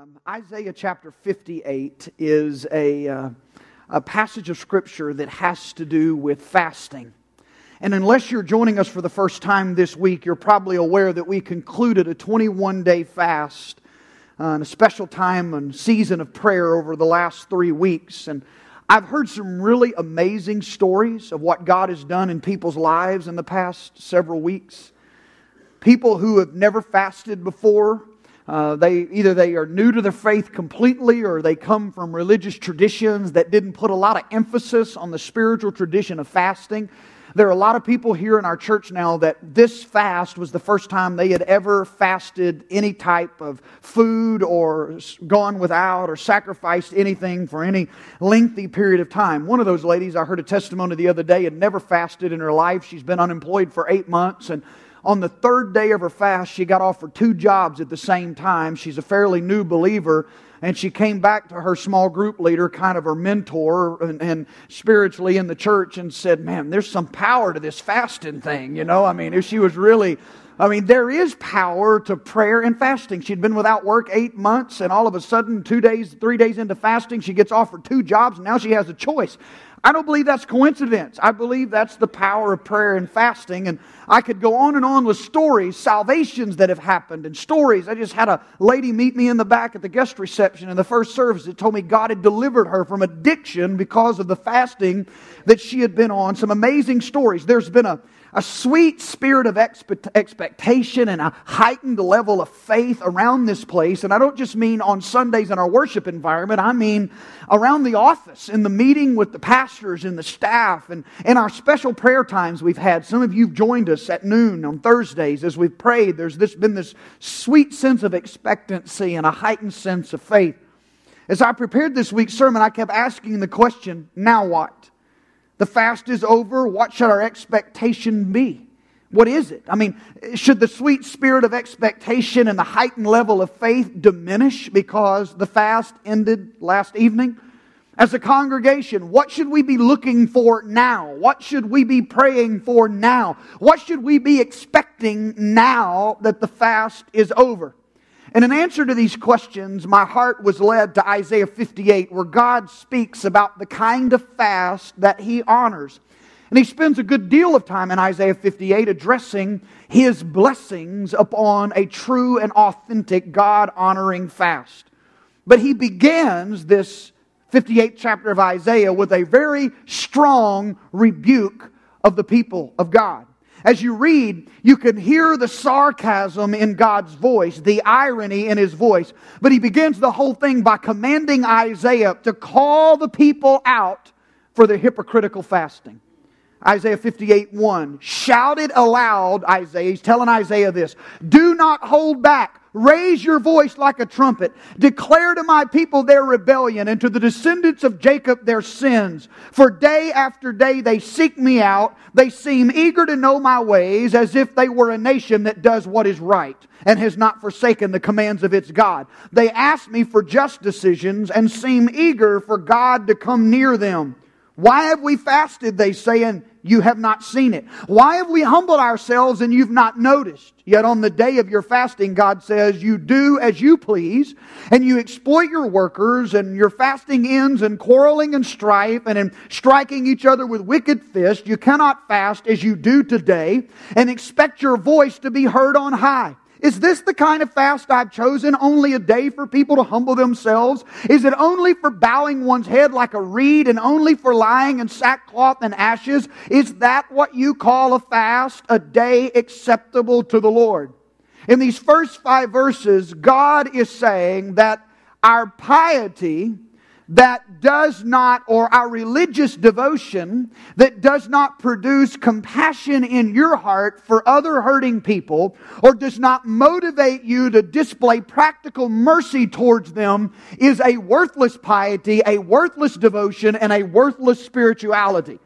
Um, Isaiah chapter 58 is a, uh, a passage of scripture that has to do with fasting. And unless you're joining us for the first time this week, you're probably aware that we concluded a 21 day fast uh, and a special time and season of prayer over the last three weeks. And I've heard some really amazing stories of what God has done in people's lives in the past several weeks. People who have never fasted before, uh, they either they are new to their faith completely or they come from religious traditions that didn't put a lot of emphasis on the spiritual tradition of fasting there are a lot of people here in our church now that this fast was the first time they had ever fasted any type of food or gone without or sacrificed anything for any lengthy period of time. One of those ladies, I heard a testimony the other day, had never fasted in her life. She's been unemployed for eight months and on the third day of her fast, she got offered two jobs at the same time. She's a fairly new believer. And she came back to her small group leader, kind of her mentor and, and spiritually in the church, and said, Man, there's some power to this fasting thing. You know, I mean, if she was really I mean, there is power to prayer and fasting. She'd been without work eight months, and all of a sudden, two days, three days into fasting, she gets offered two jobs, and now she has a choice. I don't believe that's coincidence. I believe that's the power of prayer and fasting. And I could go on and on with stories, salvations that have happened, and stories. I just had a lady meet me in the back at the guest reception in the first service that told me God had delivered her from addiction because of the fasting that she had been on. Some amazing stories. There's been a a sweet spirit of expectation and a heightened level of faith around this place. And I don't just mean on Sundays in our worship environment, I mean around the office, in the meeting with the pastors and the staff, and in our special prayer times we've had. Some of you have joined us at noon on Thursdays as we've prayed. There's this, been this sweet sense of expectancy and a heightened sense of faith. As I prepared this week's sermon, I kept asking the question now what? The fast is over. What should our expectation be? What is it? I mean, should the sweet spirit of expectation and the heightened level of faith diminish because the fast ended last evening? As a congregation, what should we be looking for now? What should we be praying for now? What should we be expecting now that the fast is over? And in answer to these questions, my heart was led to Isaiah 58, where God speaks about the kind of fast that he honors. And he spends a good deal of time in Isaiah 58 addressing his blessings upon a true and authentic God honoring fast. But he begins this 58th chapter of Isaiah with a very strong rebuke of the people of God. As you read, you can hear the sarcasm in God's voice, the irony in his voice. But he begins the whole thing by commanding Isaiah to call the people out for their hypocritical fasting. Isaiah 58 1. Shout it aloud, Isaiah. He's telling Isaiah this. Do not hold back. Raise your voice like a trumpet. Declare to my people their rebellion and to the descendants of Jacob their sins. For day after day they seek me out. They seem eager to know my ways as if they were a nation that does what is right and has not forsaken the commands of its God. They ask me for just decisions and seem eager for God to come near them. Why have we fasted, they say, and you have not seen it? Why have we humbled ourselves and you've not noticed? Yet on the day of your fasting, God says, you do as you please, and you exploit your workers, and your fasting ends in quarreling and strife, and in striking each other with wicked fists. You cannot fast as you do today, and expect your voice to be heard on high. Is this the kind of fast I've chosen? Only a day for people to humble themselves? Is it only for bowing one's head like a reed and only for lying in sackcloth and ashes? Is that what you call a fast? A day acceptable to the Lord? In these first five verses, God is saying that our piety that does not, or our religious devotion that does not produce compassion in your heart for other hurting people, or does not motivate you to display practical mercy towards them, is a worthless piety, a worthless devotion, and a worthless spirituality.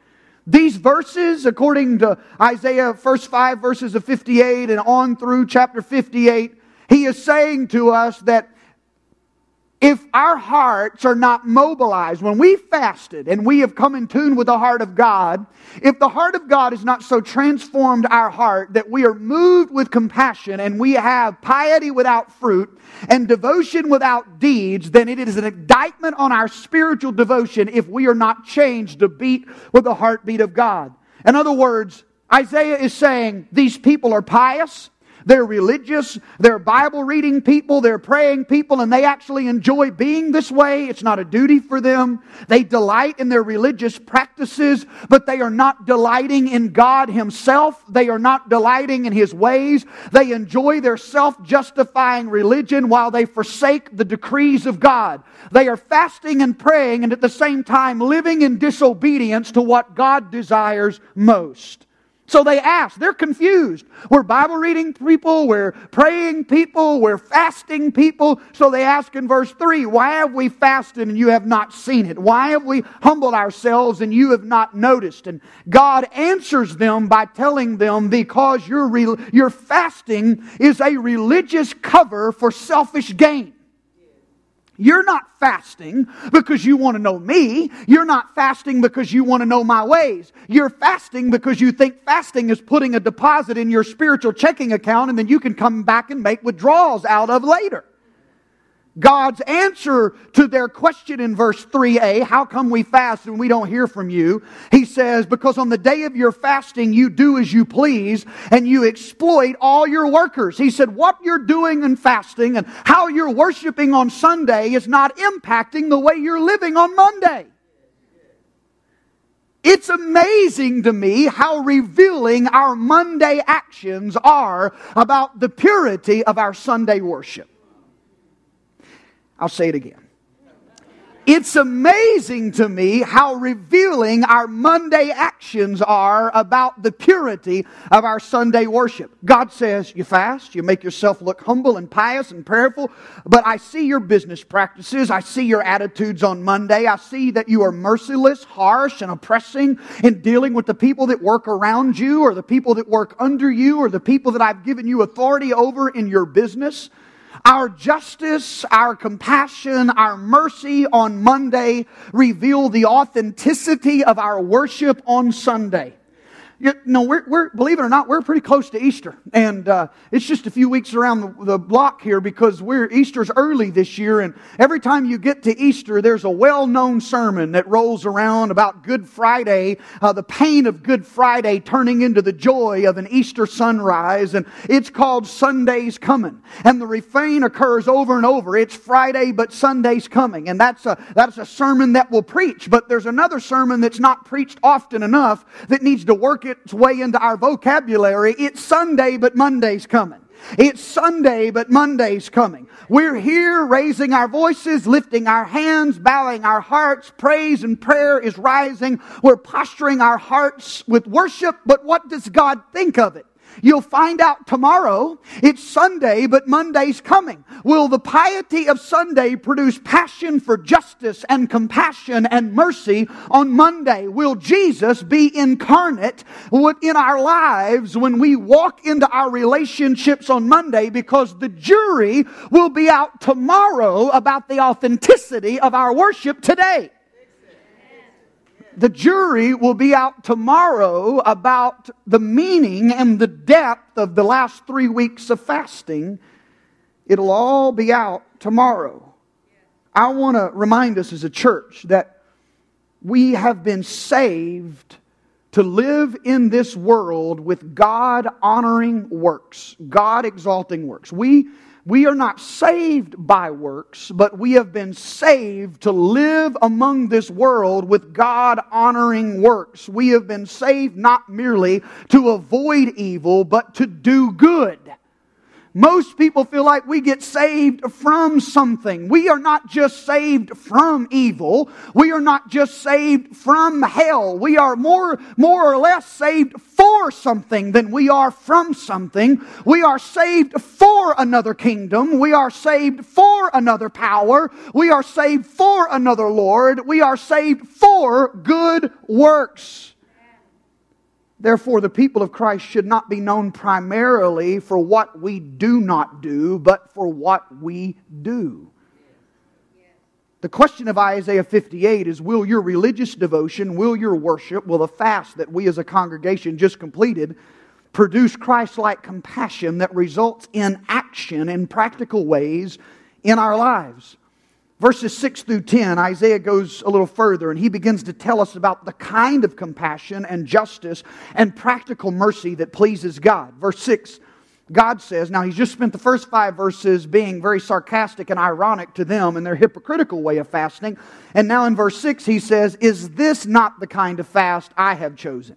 These verses, according to Isaiah, first five verses of 58 and on through chapter 58, he is saying to us that if our hearts are not mobilized, when we fasted and we have come in tune with the heart of God, if the heart of God has not so transformed our heart that we are moved with compassion and we have piety without fruit and devotion without deeds, then it is an indictment on our spiritual devotion if we are not changed to beat with the heartbeat of God. In other words, Isaiah is saying these people are pious. They're religious, they're Bible reading people, they're praying people, and they actually enjoy being this way. It's not a duty for them. They delight in their religious practices, but they are not delighting in God Himself. They are not delighting in His ways. They enjoy their self justifying religion while they forsake the decrees of God. They are fasting and praying, and at the same time living in disobedience to what God desires most. So they ask, they're confused. We're Bible reading people, we're praying people, we're fasting people. So they ask in verse 3, why have we fasted and you have not seen it? Why have we humbled ourselves and you have not noticed? And God answers them by telling them, because your, re- your fasting is a religious cover for selfish gain. You're not fasting because you want to know me. You're not fasting because you want to know my ways. You're fasting because you think fasting is putting a deposit in your spiritual checking account and then you can come back and make withdrawals out of later. God's answer to their question in verse 3a, how come we fast and we don't hear from you? He says, because on the day of your fasting you do as you please and you exploit all your workers. He said, what you're doing in fasting and how you're worshiping on Sunday is not impacting the way you're living on Monday. It's amazing to me how revealing our Monday actions are about the purity of our Sunday worship. I'll say it again. It's amazing to me how revealing our Monday actions are about the purity of our Sunday worship. God says, You fast, you make yourself look humble and pious and prayerful, but I see your business practices. I see your attitudes on Monday. I see that you are merciless, harsh, and oppressing in dealing with the people that work around you or the people that work under you or the people that I've given you authority over in your business. Our justice, our compassion, our mercy on Monday reveal the authenticity of our worship on Sunday. You know, we're, we're, believe it or not, we're pretty close to Easter. And uh, it's just a few weeks around the, the, block here because we're Easter's early this year. And every time you get to Easter, there's a well known sermon that rolls around about Good Friday, uh, the pain of Good Friday turning into the joy of an Easter sunrise. And it's called Sunday's Coming. And the refrain occurs over and over it's Friday, but Sunday's coming. And that's a, that's a sermon that will preach. But there's another sermon that's not preached often enough that needs to work it its way into our vocabulary. It's Sunday, but Monday's coming. It's Sunday, but Monday's coming. We're here raising our voices, lifting our hands, bowing our hearts. Praise and prayer is rising. We're posturing our hearts with worship, but what does God think of it? You'll find out tomorrow. It's Sunday, but Monday's coming. Will the piety of Sunday produce passion for justice and compassion and mercy on Monday? Will Jesus be incarnate in our lives when we walk into our relationships on Monday? Because the jury will be out tomorrow about the authenticity of our worship today the jury will be out tomorrow about the meaning and the depth of the last three weeks of fasting. It'll all be out tomorrow. I want to remind us as a church that we have been saved to live in this world with God honoring works, God exalting works. We we are not saved by works, but we have been saved to live among this world with God honoring works. We have been saved not merely to avoid evil, but to do good. Most people feel like we get saved from something. We are not just saved from evil. We are not just saved from hell. We are more, more or less saved for something than we are from something. We are saved for another kingdom. We are saved for another power. We are saved for another Lord. We are saved for good works. Therefore, the people of Christ should not be known primarily for what we do not do, but for what we do. The question of Isaiah 58 is Will your religious devotion, will your worship, will the fast that we as a congregation just completed produce Christ like compassion that results in action in practical ways in our lives? Verses 6 through 10, Isaiah goes a little further and he begins to tell us about the kind of compassion and justice and practical mercy that pleases God. Verse 6 God says, now he's just spent the first five verses being very sarcastic and ironic to them in their hypocritical way of fasting. And now in verse 6, he says, Is this not the kind of fast I have chosen?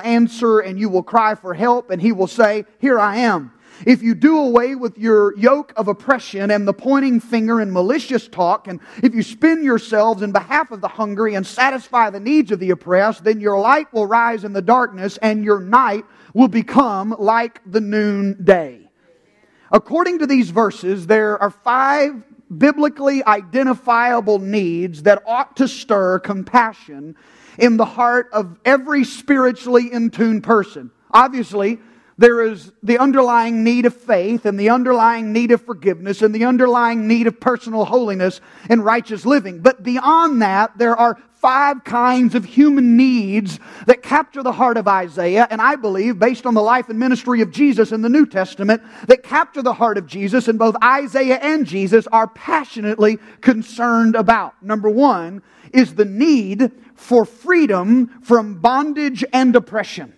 answer and you will cry for help and he will say, Here I am. If you do away with your yoke of oppression and the pointing finger and malicious talk, and if you spin yourselves in behalf of the hungry and satisfy the needs of the oppressed, then your light will rise in the darkness and your night will become like the noonday. According to these verses, there are five biblically identifiable needs that ought to stir compassion in the heart of every spiritually in tune person. Obviously, there is the underlying need of faith and the underlying need of forgiveness and the underlying need of personal holiness and righteous living. But beyond that, there are five kinds of human needs that capture the heart of Isaiah, and I believe, based on the life and ministry of Jesus in the New Testament, that capture the heart of Jesus, and both Isaiah and Jesus are passionately concerned about. Number one is the need for freedom from bondage and oppression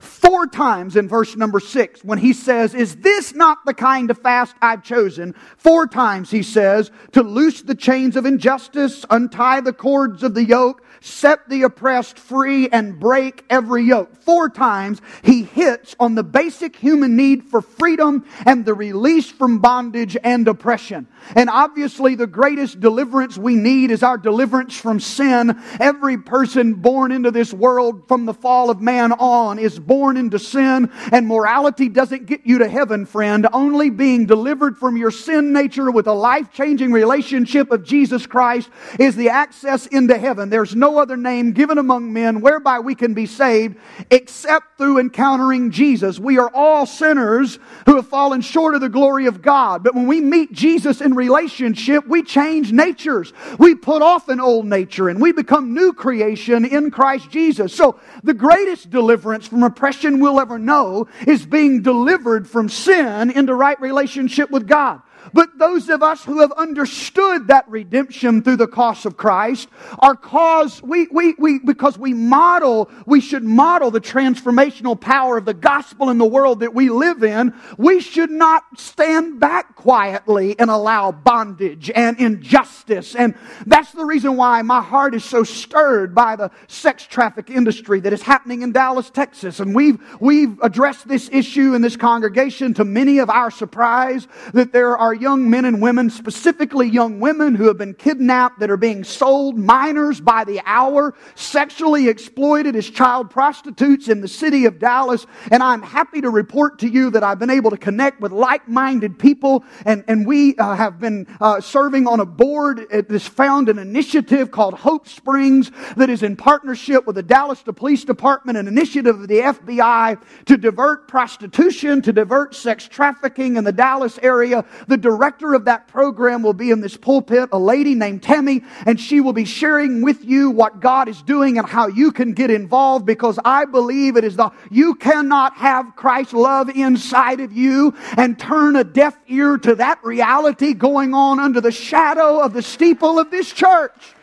four times in verse number six when he says, Is this not the kind of fast I've chosen? Four times he says, To loose the chains of injustice, untie the cords of the yoke, set the oppressed free, and break every yoke. Four times he hits on the basic human need for freedom and the release from bondage and oppression. And obviously, the greatest deliverance we need is our deliverance from sin. Every person born into this world from the fall of man on is born into sin, and morality doesn't get you to heaven, friend. Only being delivered from your sin nature with a life changing relationship of Jesus Christ is the access into heaven. There's no other name given among men whereby we can be saved except through encountering Jesus. We are all sinners who have fallen short of the glory of God. But when we meet Jesus in relationship, we change natures. We put off an old nature and we become new creation in Christ Jesus. So the greatest deliverance from oppression we'll ever know is being delivered from sin into right relationship with God. But those of us who have understood that redemption through the cost of Christ are caused, we, we, we, because we model, we should model the transformational power of the gospel in the world that we live in. We should not stand back quietly and allow bondage and injustice. And that's the reason why my heart is so stirred by the sex traffic industry that is happening in Dallas, Texas. And we've, we've addressed this issue in this congregation to many of our surprise that there are young men and women, specifically young women who have been kidnapped, that are being sold, minors by the hour, sexually exploited as child prostitutes in the city of Dallas. And I'm happy to report to you that I've been able to connect with like minded people. And, and we uh, have been uh, serving on a board that has found an initiative called Hope Springs that is in partnership with the Dallas Police Department, an initiative of the FBI to divert prostitution, to divert sex trafficking in the Dallas area. The director of that program will be in this pulpit, a lady named Tammy, and she will be sharing with you what God is doing and how you can get involved because I believe it is the, you cannot have Christ's love inside of you and turn a deaf ear to that reality going on under the shadow of the steeple of this church.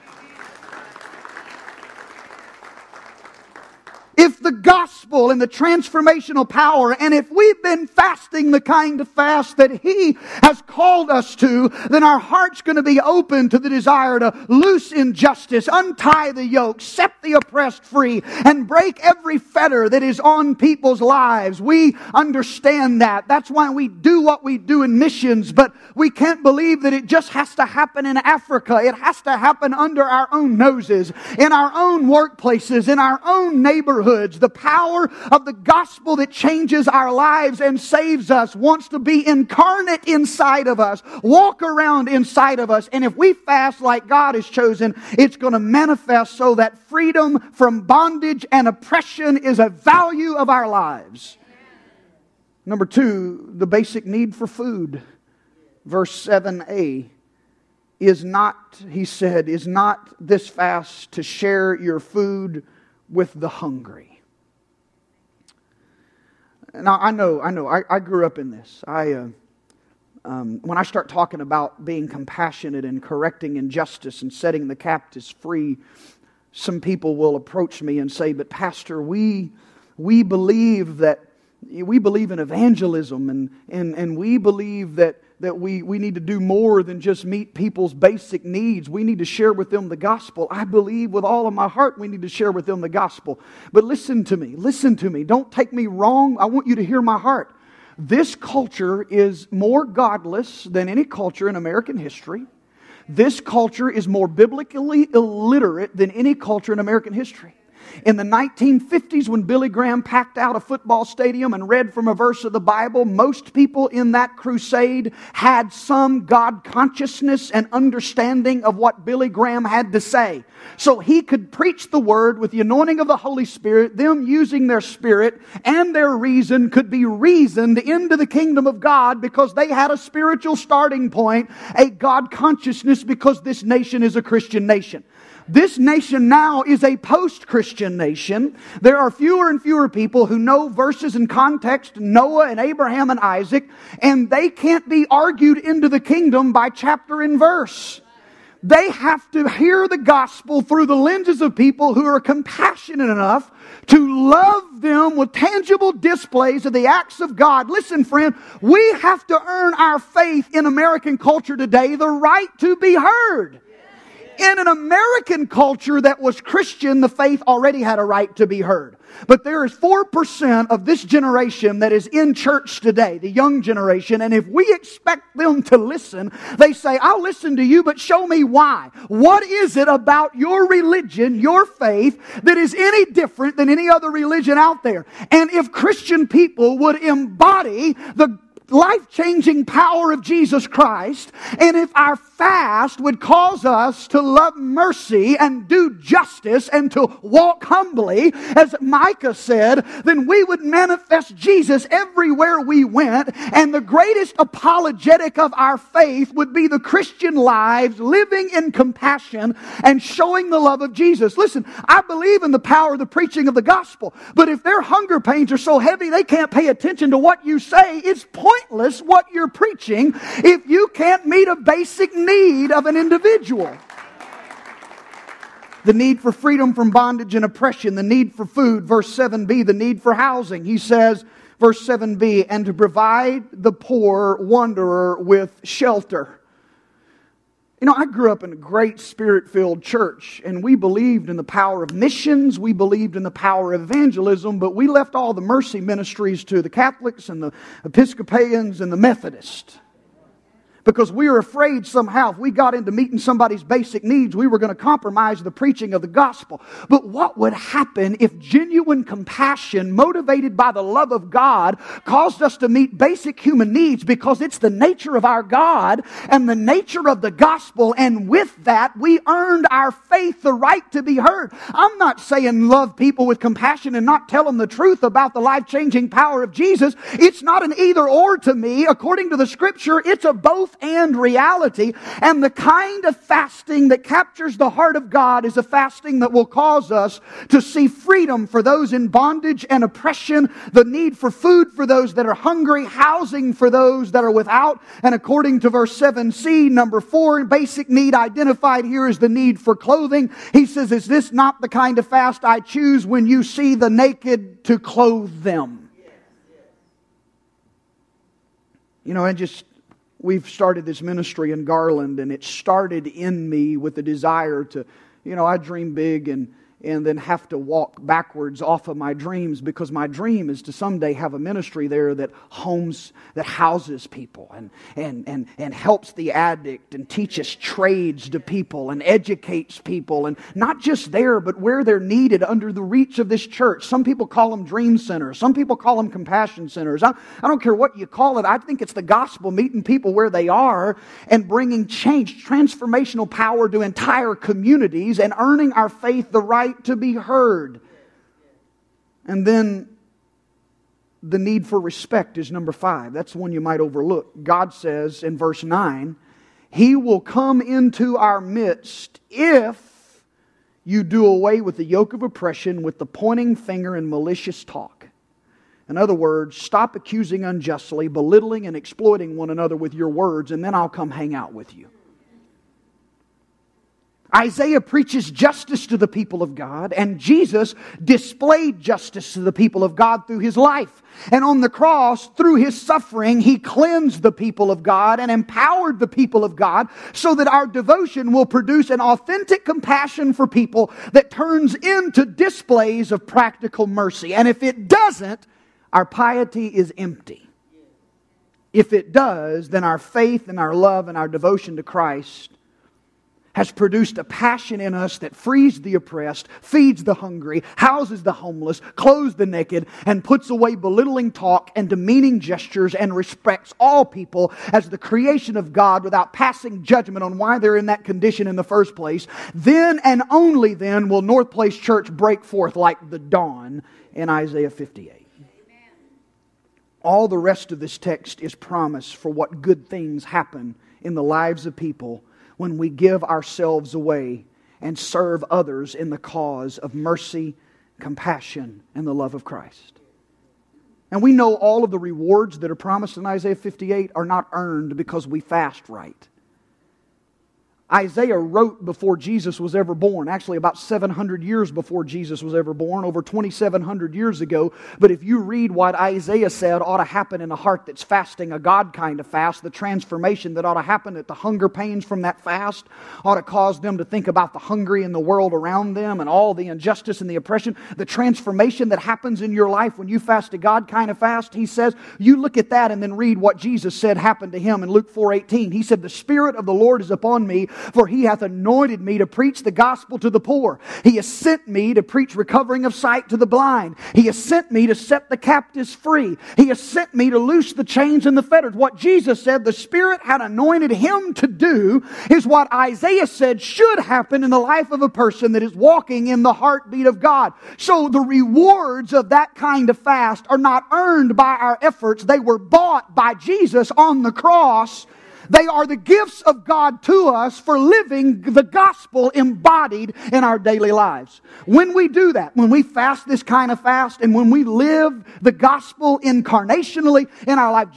If the gospel and the transformational power, and if we've been fasting the kind of fast that He has called us to, then our heart's going to be open to the desire to loose injustice, untie the yoke, set the oppressed free, and break every fetter that is on people's lives. We understand that. That's why we do what we do in missions, but we can't believe that it just has to happen in Africa. It has to happen under our own noses, in our own workplaces, in our own neighborhoods neighborhoods. The power of the gospel that changes our lives and saves us wants to be incarnate inside of us, walk around inside of us. And if we fast like God has chosen, it's going to manifest so that freedom from bondage and oppression is a value of our lives. Number two, the basic need for food. Verse 7a is not, he said, is not this fast to share your food with the hungry. Now, I know, I know, I, I grew up in this. I, uh, um, when I start talking about being compassionate and correcting injustice and setting the captives free, some people will approach me and say, But, Pastor, we, we believe that we believe in evangelism and, and, and we believe that that we, we need to do more than just meet people's basic needs. We need to share with them the gospel. I believe with all of my heart we need to share with them the gospel. But listen to me, listen to me. Don't take me wrong. I want you to hear my heart. This culture is more godless than any culture in American history. This culture is more biblically illiterate than any culture in American history. In the 1950s, when Billy Graham packed out a football stadium and read from a verse of the Bible, most people in that crusade had some God consciousness and understanding of what Billy Graham had to say. So he could preach the word with the anointing of the Holy Spirit, them using their spirit and their reason could be reasoned into the kingdom of God because they had a spiritual starting point, a God consciousness because this nation is a Christian nation. This nation now is a post Christian nation. There are fewer and fewer people who know verses and context, Noah and Abraham and Isaac, and they can't be argued into the kingdom by chapter and verse. They have to hear the gospel through the lenses of people who are compassionate enough to love them with tangible displays of the acts of God. Listen, friend, we have to earn our faith in American culture today, the right to be heard in an American culture that was Christian, the faith already had a right to be heard. But there is 4% of this generation that is in church today, the young generation, and if we expect them to listen, they say, I'll listen to you, but show me why. What is it about your religion, your faith, that is any different than any other religion out there? And if Christian people would embody the life changing power of Jesus Christ, and if our fast would cause us to love mercy and do justice and to walk humbly, as Micah said, then we would manifest Jesus everywhere we went, and the greatest apologetic of our faith would be the Christian lives living in compassion and showing the love of Jesus. Listen, I believe in the power of the preaching of the gospel, but if their hunger pains are so heavy they can't pay attention to what you say, it's pointless pointless what you're preaching if you can't meet a basic need of an individual. The need for freedom from bondage and oppression, the need for food, verse 7b, the need for housing. He says, verse 7b, and to provide the poor wanderer with shelter. You know, I grew up in a great spirit filled church, and we believed in the power of missions. We believed in the power of evangelism, but we left all the mercy ministries to the Catholics and the Episcopalians and the Methodists because we were afraid somehow if we got into meeting somebody's basic needs, we were going to compromise the preaching of the gospel. But what would happen if genuine compassion, motivated by the love of God, caused us to meet basic human needs because it's the nature of our God and the nature of the gospel, and with that, we earned our faith the right to be heard. I'm not saying love people with compassion and not tell them the truth about the life changing power of Jesus. It's not an either or to me. According to the scripture, it's a both and reality. And the kind of fasting that captures the heart of God is a fasting that will cause us to see freedom for those in bondage and oppression, the need for food for those that are hungry, housing for those that are without. And according to verse 7c, number four, basic need identified here is the need for clothing. He says, Is this not the kind of fast I choose when you see the naked to clothe them? You know, and just, we've started this ministry in Garland, and it started in me with the desire to, you know, I dream big and and then have to walk backwards off of my dreams because my dream is to someday have a ministry there that homes that houses people and and and, and helps the addict and teaches trades to people and educates people and not just there but where they're needed under the reach of this church. Some people call them dream centers. Some people call them compassion centers. I, I don't care what you call it. I think it's the gospel meeting people where they are and bringing change transformational power to entire communities and earning our faith the right right to be heard. And then the need for respect is number five. That's one you might overlook. God says in verse 9, He will come into our midst if you do away with the yoke of oppression, with the pointing finger and malicious talk. In other words, stop accusing unjustly, belittling and exploiting one another with your words, and then I'll come hang out with you. Isaiah preaches justice to the people of God, and Jesus displayed justice to the people of God through his life. And on the cross, through his suffering, he cleansed the people of God and empowered the people of God so that our devotion will produce an authentic compassion for people that turns into displays of practical mercy. And if it doesn't, our piety is empty. If it does, then our faith and our love and our devotion to Christ has produced a passion in us that frees the oppressed, feeds the hungry, houses the homeless, clothes the naked, and puts away belittling talk and demeaning gestures and respects all people as the creation of God without passing judgment on why they're in that condition in the first place, then and only then will North Place Church break forth like the dawn in Isaiah 58. All the rest of this text is promise for what good things happen in the lives of people when we give ourselves away and serve others in the cause of mercy, compassion, and the love of Christ. And we know all of the rewards that are promised in Isaiah 58 are not earned because we fast right. Isaiah wrote before Jesus was ever born, actually, about 700 years before Jesus was ever born, over 2,700 years ago. But if you read what Isaiah said ought to happen in a heart that's fasting, a God kind of fast, the transformation that ought to happen that the hunger pains from that fast ought to cause them to think about the hungry in the world around them and all the injustice and the oppression. The transformation that happens in your life when you fast a God kind of fast, he says, you look at that and then read what Jesus said happened to him in Luke 4:18. He said, The Spirit of the Lord is upon me for he hath anointed me to preach the gospel to the poor. He has sent me to preach recovering of sight to the blind. He has sent me to set the captives free. He has sent me to loose the chains and the fetters. What Jesus said the Spirit had anointed him to do is what Isaiah said should happen in the life of a person that is walking in the heartbeat of God. So the rewards of that kind of fast are not earned by our efforts. They were bought by Jesus on the cross they are the gifts of God to us for living the gospel embodied in our daily lives. When we do that, when we fast this kind of fast, and when we live the gospel incarnationally in our life,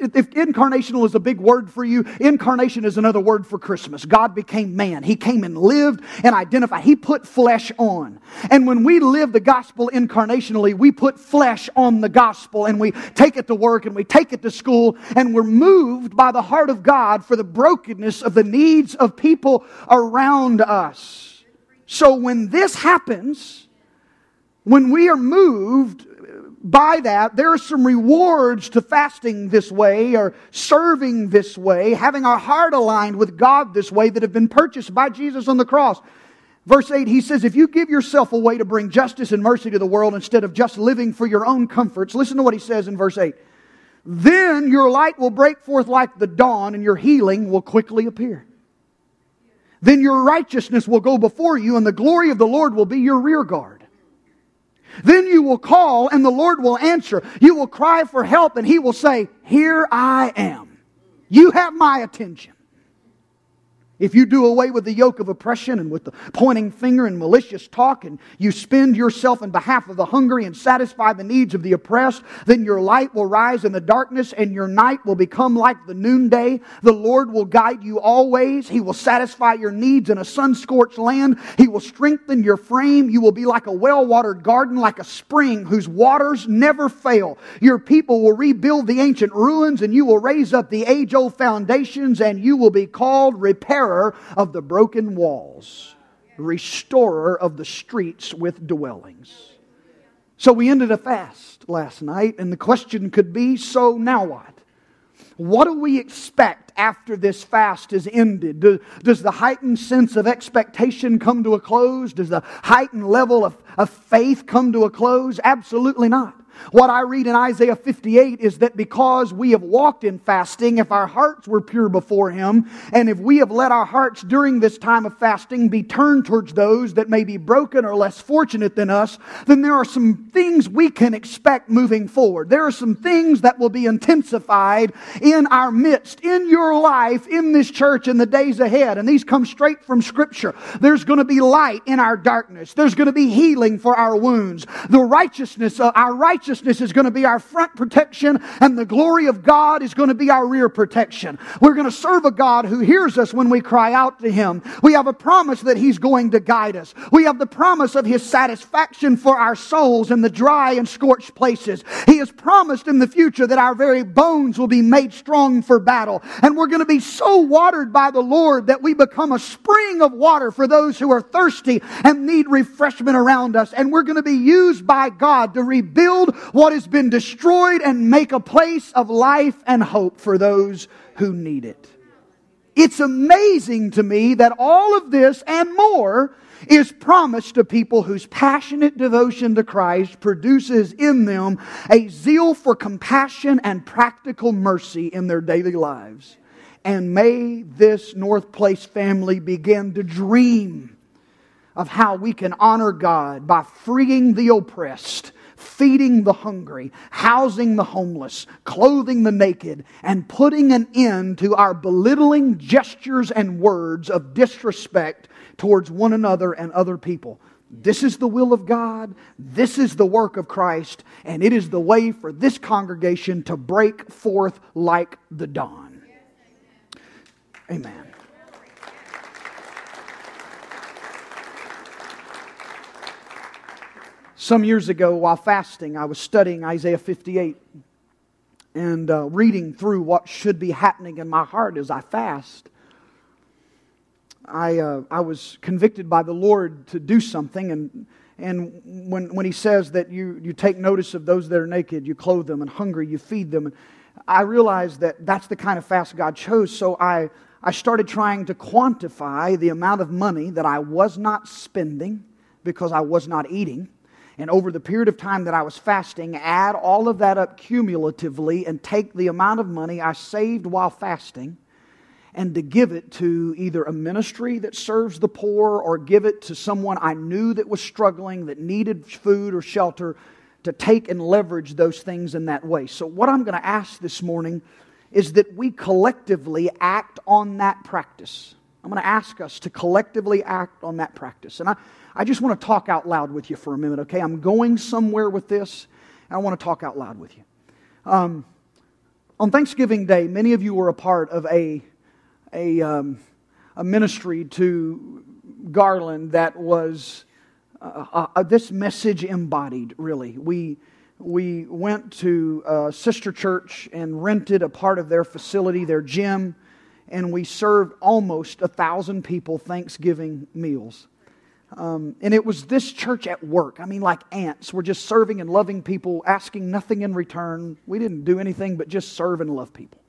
if incarnational is a big word for you, incarnation is another word for Christmas. God became man. He came and lived and identified. He put flesh on. And when we live the gospel incarnationally, we put flesh on the gospel and we take it to work and we take it to school and we're moved by the heart of God God for the brokenness of the needs of people around us. So when this happens, when we are moved by that, there are some rewards to fasting this way or serving this way, having our heart aligned with God this way that have been purchased by Jesus on the cross. Verse 8, he says, If you give yourself away to bring justice and mercy to the world instead of just living for your own comforts, listen to what he says in verse 8. Then your light will break forth like the dawn, and your healing will quickly appear. Then your righteousness will go before you, and the glory of the Lord will be your rear guard. Then you will call, and the Lord will answer. You will cry for help, and He will say, Here I am. You have my attention. If you do away with the yoke of oppression and with the pointing finger and malicious talk, and you spend yourself in behalf of the hungry and satisfy the needs of the oppressed, then your light will rise in the darkness and your night will become like the noonday. The Lord will guide you always. He will satisfy your needs in a sun scorched land. He will strengthen your frame. You will be like a well watered garden, like a spring whose waters never fail. Your people will rebuild the ancient ruins and you will raise up the age old foundations and you will be called repair repairer of the broken walls, restorer of the streets with dwellings. So we ended a fast last night, and the question could be so now what? What do we expect after this fast is ended? Do, does the heightened sense of expectation come to a close? Does the heightened level of, of faith come to a close? Absolutely not. What I read in Isaiah 58 is that because we have walked in fasting, if our hearts were pure before Him, and if we have let our hearts during this time of fasting be turned towards those that may be broken or less fortunate than us, then there are some things we can expect moving forward. There are some things that will be intensified in our midst, in your life, in this church in the days ahead. And these come straight from Scripture. There's going to be light in our darkness. There's going to be healing for our wounds. The righteousness of our righteousness righteousness is going to be our front protection, and the glory of God is going to be our rear protection. We're going to serve a God who hears us when we cry out to Him. We have a promise that He's going to guide us. We have the promise of His satisfaction for our souls in the dry and scorched places. He has promised in the future that our very bones will be made strong for battle. And we're going to be so watered by the Lord that we become a spring of water for those who are thirsty and need refreshment around us. And we're going to be used by God to rebuild what has been destroyed and make a place of life and hope for those who need it. It's amazing to me that all of this and more is promised to people whose passionate devotion to Christ produces in them a zeal for compassion and practical mercy in their daily lives. And may this North Place family begin to dream of how we can honor God by freeing the oppressed feeding the hungry, housing the homeless, clothing the naked, and putting an end to our belittling gestures and words of disrespect towards one another and other people. This is the will of God. This is the work of Christ. And it is the way for this congregation to break forth like the dawn. Amen. Some years ago, while fasting, I was studying Isaiah 58 and uh, reading through what should be happening in my heart as I fast. I, uh, I was convicted by the Lord to do something, and, and when, when He says that you, you take notice of those that are naked, you clothe them, and hungry, you feed them, I realized that that's the kind of fast God chose, so I, I started trying to quantify the amount of money that I was not spending because I was not eating and over the period of time that I was fasting, add all of that up cumulatively and take the amount of money I saved while fasting and to give it to either a ministry that serves the poor or give it to someone I knew that was struggling, that needed food or shelter, to take and leverage those things in that way. So, what I'm going to ask this morning is that we collectively act on that practice. I'm going to ask us to collectively act on that practice. And I, I just want to talk out loud with you for a minute, okay? I'm going somewhere with this, and I want to talk out loud with you. Um, on Thanksgiving Day, many of you were a part of a, a, um, a ministry to Garland that was uh, uh, uh, this message embodied, really. We, we went to a sister church and rented a part of their facility, their gym, and we served almost a thousand people Thanksgiving meals. Um, and it was this church at work. I mean, like ants. We're just serving and loving people, asking nothing in return. We didn't do anything but just serve and love people.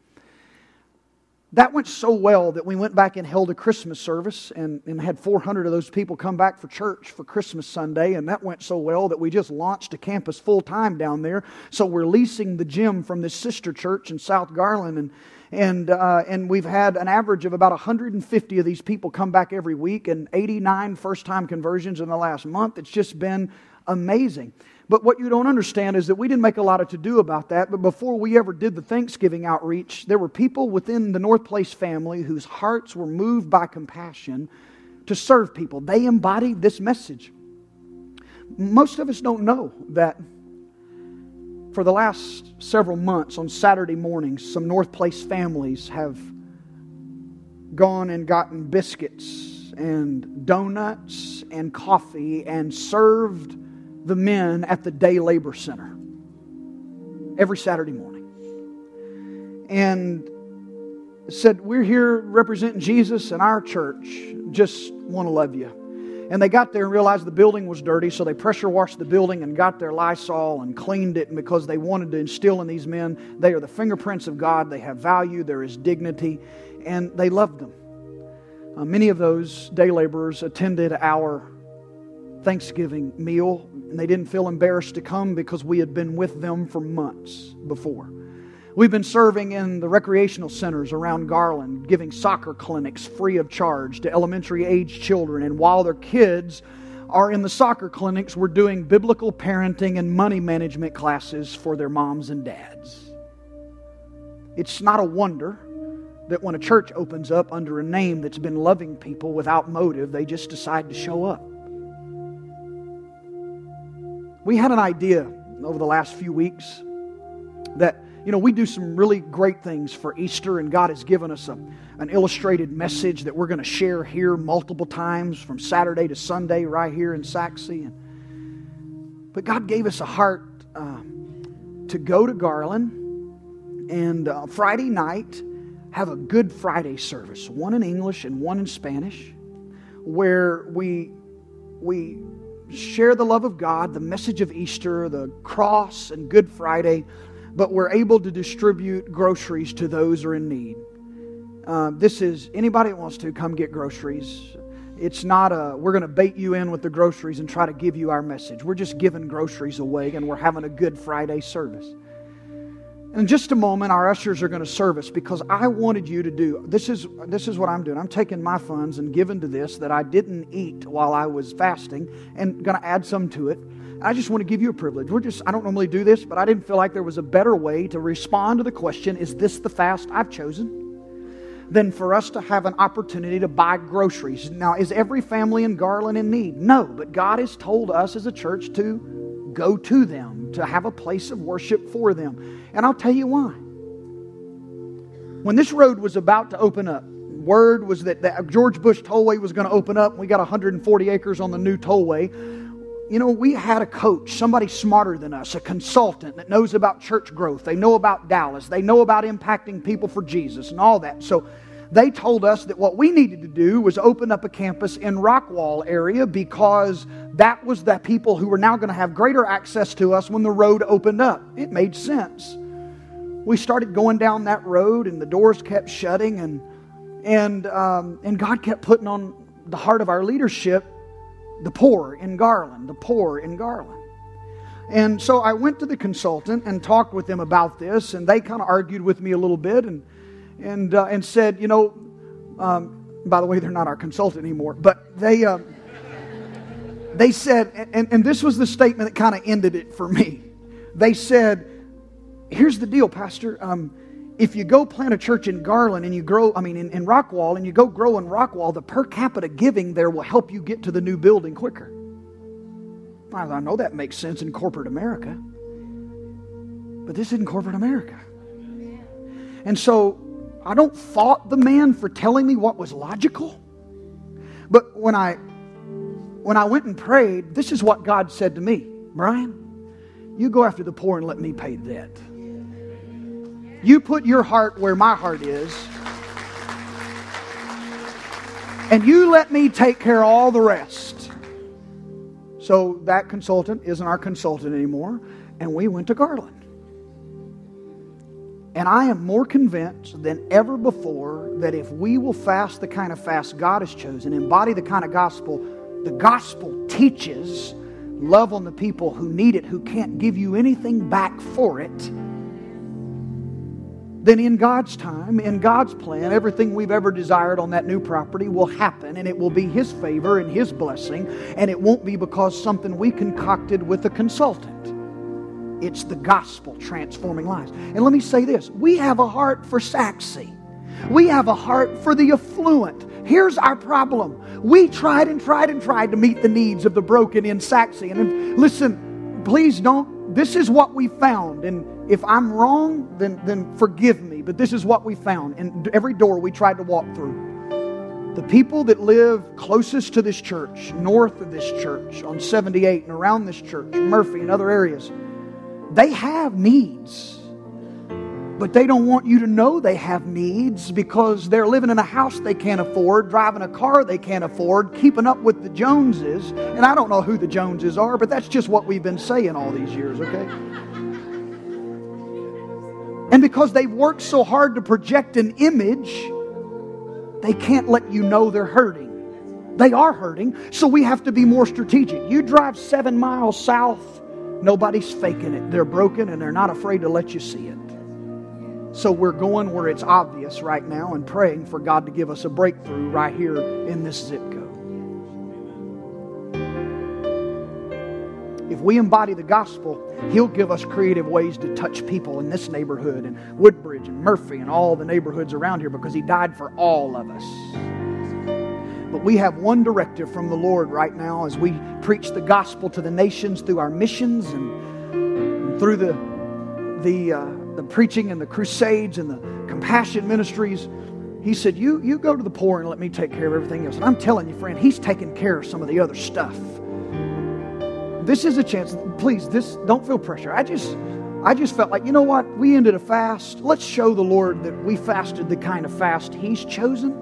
That went so well that we went back and held a Christmas service and, and had 400 of those people come back for church for Christmas Sunday. And that went so well that we just launched a campus full time down there. So we're leasing the gym from this sister church in South Garland. And, And, uh, and we've had an average of about 150 of these people come back every week and 89 first time conversions in the last month. It's just been amazing. But what you don't understand is that we didn't make a lot of to do about that. But before we ever did the Thanksgiving outreach, there were people within the North Place family whose hearts were moved by compassion to serve people. They embodied this message. Most of us don't know that for the last several months on Saturday mornings, some North Place families have gone and gotten biscuits and donuts and coffee and served the men at the day labor center every Saturday morning. And said, We're here representing Jesus and our church. Just want to love you. And they got there and realized the building was dirty, so they pressure washed the building and got their Lysol and cleaned it. And because they wanted to instill in these men, they are the fingerprints of God, they have value, there is dignity, and they loved them. Uh, many of those day laborers attended our Thanksgiving meal, and they didn't feel embarrassed to come because we had been with them for months before. We've been serving in the recreational centers around Garland, giving soccer clinics free of charge to elementary age children. And while their kids are in the soccer clinics, we're doing biblical parenting and money management classes for their moms and dads. It's not a wonder that when a church opens up under a name that's been loving people without motive, they just decide to show up. We had an idea over the last few weeks that you know, we do some really great things for Easter, and God has given us a, an illustrated message that we're going to share here multiple times from Saturday to Sunday right here in Sachse. And, but God gave us a heart uh, to go to Garland and uh, Friday night have a Good Friday service, one in English and one in Spanish, where we we share the love of God, the message of Easter, the cross, and Good Friday but we're able to distribute groceries to those who are in need. Uh, this is anybody that wants to come get groceries. It's not a, we're going to bait you in with the groceries and try to give you our message. We're just giving groceries away and we're having a Good Friday service. In just a moment, our ushers are going to serve us because I wanted you to do this. Is this is what I'm doing? I'm taking my funds and giving to this that I didn't eat while I was fasting, and going to add some to it. I just want to give you a privilege. We're just, I don't normally do this, but I didn't feel like there was a better way to respond to the question is this the fast I've chosen? Than for us to have an opportunity to buy groceries. Now, is every family in Garland in need? No, but God has told us as a church to go to them, to have a place of worship for them. And I'll tell you why. When this road was about to open up, word was that the George Bush Tollway was going to open up. We got 140 acres on the new tollway you know, we had a coach, somebody smarter than us, a consultant that knows about church growth. They know about Dallas. They know about impacting people for Jesus and all that. So they told us that what we needed to do was open up a campus in Rockwall area because that was the people who were now going to have greater access to us when the road opened up. It made sense. We started going down that road and the doors kept shutting and and um, and God kept putting on the heart of our leadership the poor in Garland, the poor in Garland. And so I went to the consultant and talked with them about this, and they kind of argued with me a little bit and, and, uh, and said, you know, um, by the way, they're not our consultant anymore, but they, uh, they said, and, and this was the statement that kind of ended it for me. They said, here's the deal, Pastor. Um, if you go plant a church in Garland and you grow, I mean, in, in Rockwall, and you go grow in Rockwall, the per capita giving there will help you get to the new building quicker. I know that makes sense in corporate America, but this isn't corporate America. And so I don't fault the man for telling me what was logical, but when I when I went and prayed, this is what God said to me, Brian, you go after the poor and let me pay the debt. You put your heart where my heart is. And you let me take care of all the rest. So that consultant isn't our consultant anymore. And we went to Garland. And I am more convinced than ever before that if we will fast the kind of fast God has chosen, embody the kind of gospel the gospel teaches, love on the people who need it, who can't give you anything back for it then in God's time, in God's plan, everything we've ever desired on that new property will happen and it will be His favor and His blessing, and it won't be because something we concocted with a consultant. It's the gospel transforming lives. And let me say this we have a heart for Sachse, we have a heart for the affluent. Here's our problem. We tried and tried and tried to meet the needs of the broken in Sachse. And listen, please don't, this is what we found. And if I'm wrong, then, then forgive me. But this is what we found in every door we tried to walk through. The people that live closest to this church, north of this church, on 78 and around this church, Murphy and other areas, they have needs. But they don't want you to know they have needs because they're living in a house they can't afford, driving a car they can't afford, keeping up with the Joneses. And I don't know who the Joneses are, but that's just what we've been saying all these years, okay? And because they've worked so hard to project an image, they can't let you know they're hurting. They are hurting, so we have to be more strategic. You drive seven miles south, nobody's faking it. They're broken and they're not afraid to let you see it. So we're going where it's obvious right now and praying for God to give us a breakthrough right here in this zip code. If we embody the gospel, He'll give us creative ways to touch people in this neighborhood and Woodbridge and Murphy and all the neighborhoods around here because He died for all of us. But we have one directive from the Lord right now as we preach the gospel to the nations through our missions and through the, the, uh, the preaching and the crusades and the compassion ministries. He said, you, you go to the poor and let me take care of everything else. And I'm telling you, friend, He's taking care of some of the other stuff this is a chance. Please, this don't feel pressure. I just I just felt like, you know what? We ended a fast. Let's show the Lord that we fasted the kind of fast He's chosen.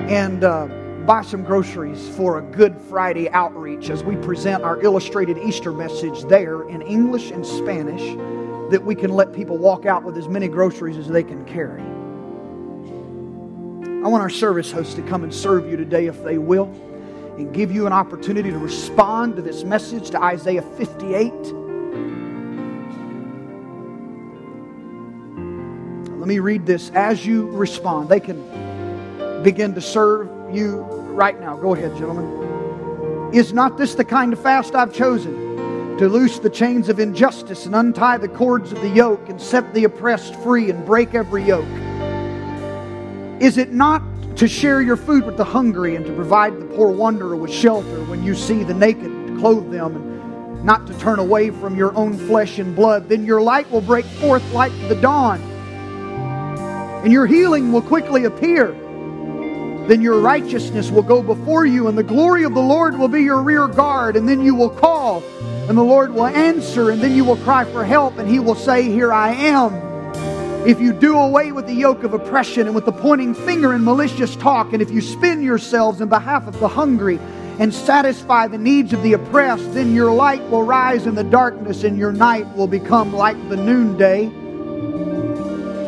And uh, buy some groceries for a Good Friday outreach as we present our illustrated Easter message there in English and Spanish that we can let people walk out with as many groceries as they can carry. I want our service hosts to come and serve you today if they will and give you an opportunity to respond to this message to Isaiah 58. Let me read this as you respond. They can begin to serve you right now. Go ahead, gentlemen. Is not this the kind of fast I've chosen? To loose the chains of injustice and untie the cords of the yoke and set the oppressed free and break every yoke? Is it not to share your food with the hungry and to provide the poor wanderer with shelter when you see the naked, to clothe them and not to turn away from your own flesh and blood, then your light will break forth like the dawn, and your healing will quickly appear. Then your righteousness will go before you, and the glory of the Lord will be your rear guard. And then you will call, and the Lord will answer, and then you will cry for help, and He will say, Here I am. If you do away with the yoke of oppression and with the pointing finger and malicious talk, and if you spin yourselves in behalf of the hungry and satisfy the needs of the oppressed, then your light will rise in the darkness and your night will become like the noonday.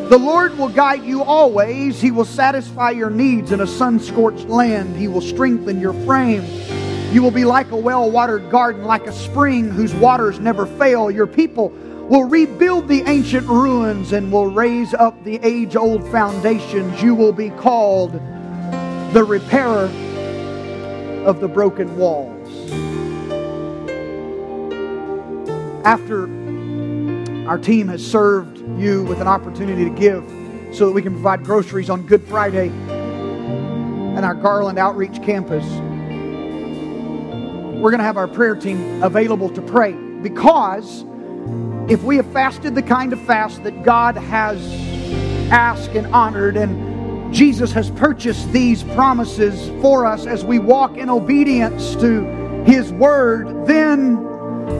The Lord will guide you always. He will satisfy your needs in a sun scorched land. He will strengthen your frame. You will be like a well watered garden, like a spring whose waters never fail. Your people will rebuild the ancient ruins and will raise up the age old foundations. You will be called the repairer of the broken walls. After our team has served you with an opportunity to give so that we can provide groceries on Good Friday and our Garland Outreach Campus, we're going to have our prayer team available to pray because if we have fasted the kind of fast that God has asked and honored, and Jesus has purchased these promises for us as we walk in obedience to His Word, then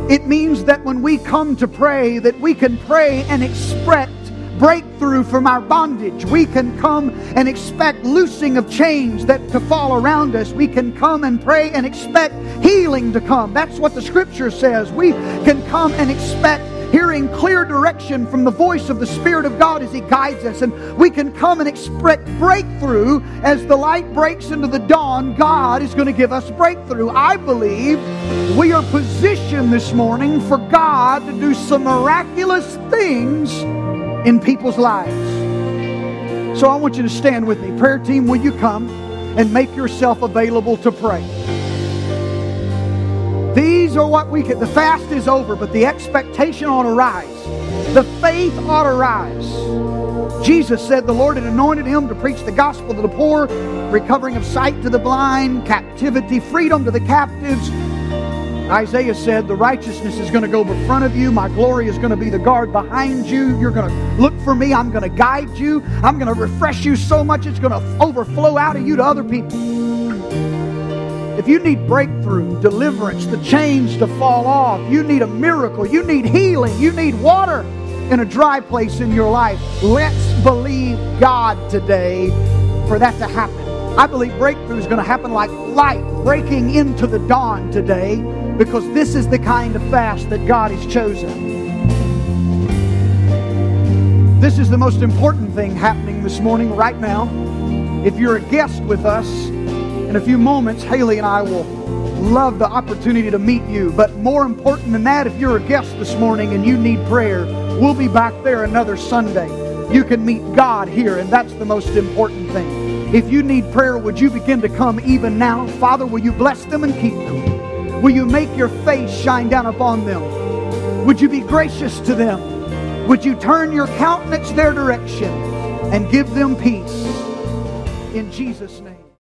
it means that when we come to pray, that we can pray and expect breakthrough from our bondage. We can come and expect loosing of chains that to fall around us. We can come and pray and expect healing to come. That's what the scripture says. We can come and expect hearing clear direction from the voice of the Spirit of God as He guides us. And we can come and expect breakthrough as the light breaks into the dawn. God is going to give us breakthrough. I believe we are positioned this morning for God to do some miraculous things in people's lives. So I want you to stand with me. Prayer team, will you come and make yourself available to pray? These are what we get. The fast is over, but the expectation ought to rise. The faith ought to rise. Jesus said the Lord had anointed him to preach the gospel to the poor, recovering of sight to the blind, captivity, freedom to the captives. Isaiah said, The righteousness is going to go before of you. My glory is going to be the guard behind you. You're going to look for me. I'm going to guide you. I'm going to refresh you so much it's going to overflow out of you to other people. If you need breakthrough, deliverance, the chains to fall off, you need a miracle, you need healing, you need water in a dry place in your life, let's believe God today for that to happen. I believe breakthrough is going to happen like light breaking into the dawn today because this is the kind of fast that God has chosen. This is the most important thing happening this morning, right now. If you're a guest with us, in a few moments, Haley and I will love the opportunity to meet you. But more important than that, if you're a guest this morning and you need prayer, we'll be back there another Sunday. You can meet God here, and that's the most important thing. If you need prayer, would you begin to come even now? Father, will you bless them and keep them? Will you make your face shine down upon them? Would you be gracious to them? Would you turn your countenance their direction and give them peace? In Jesus' name.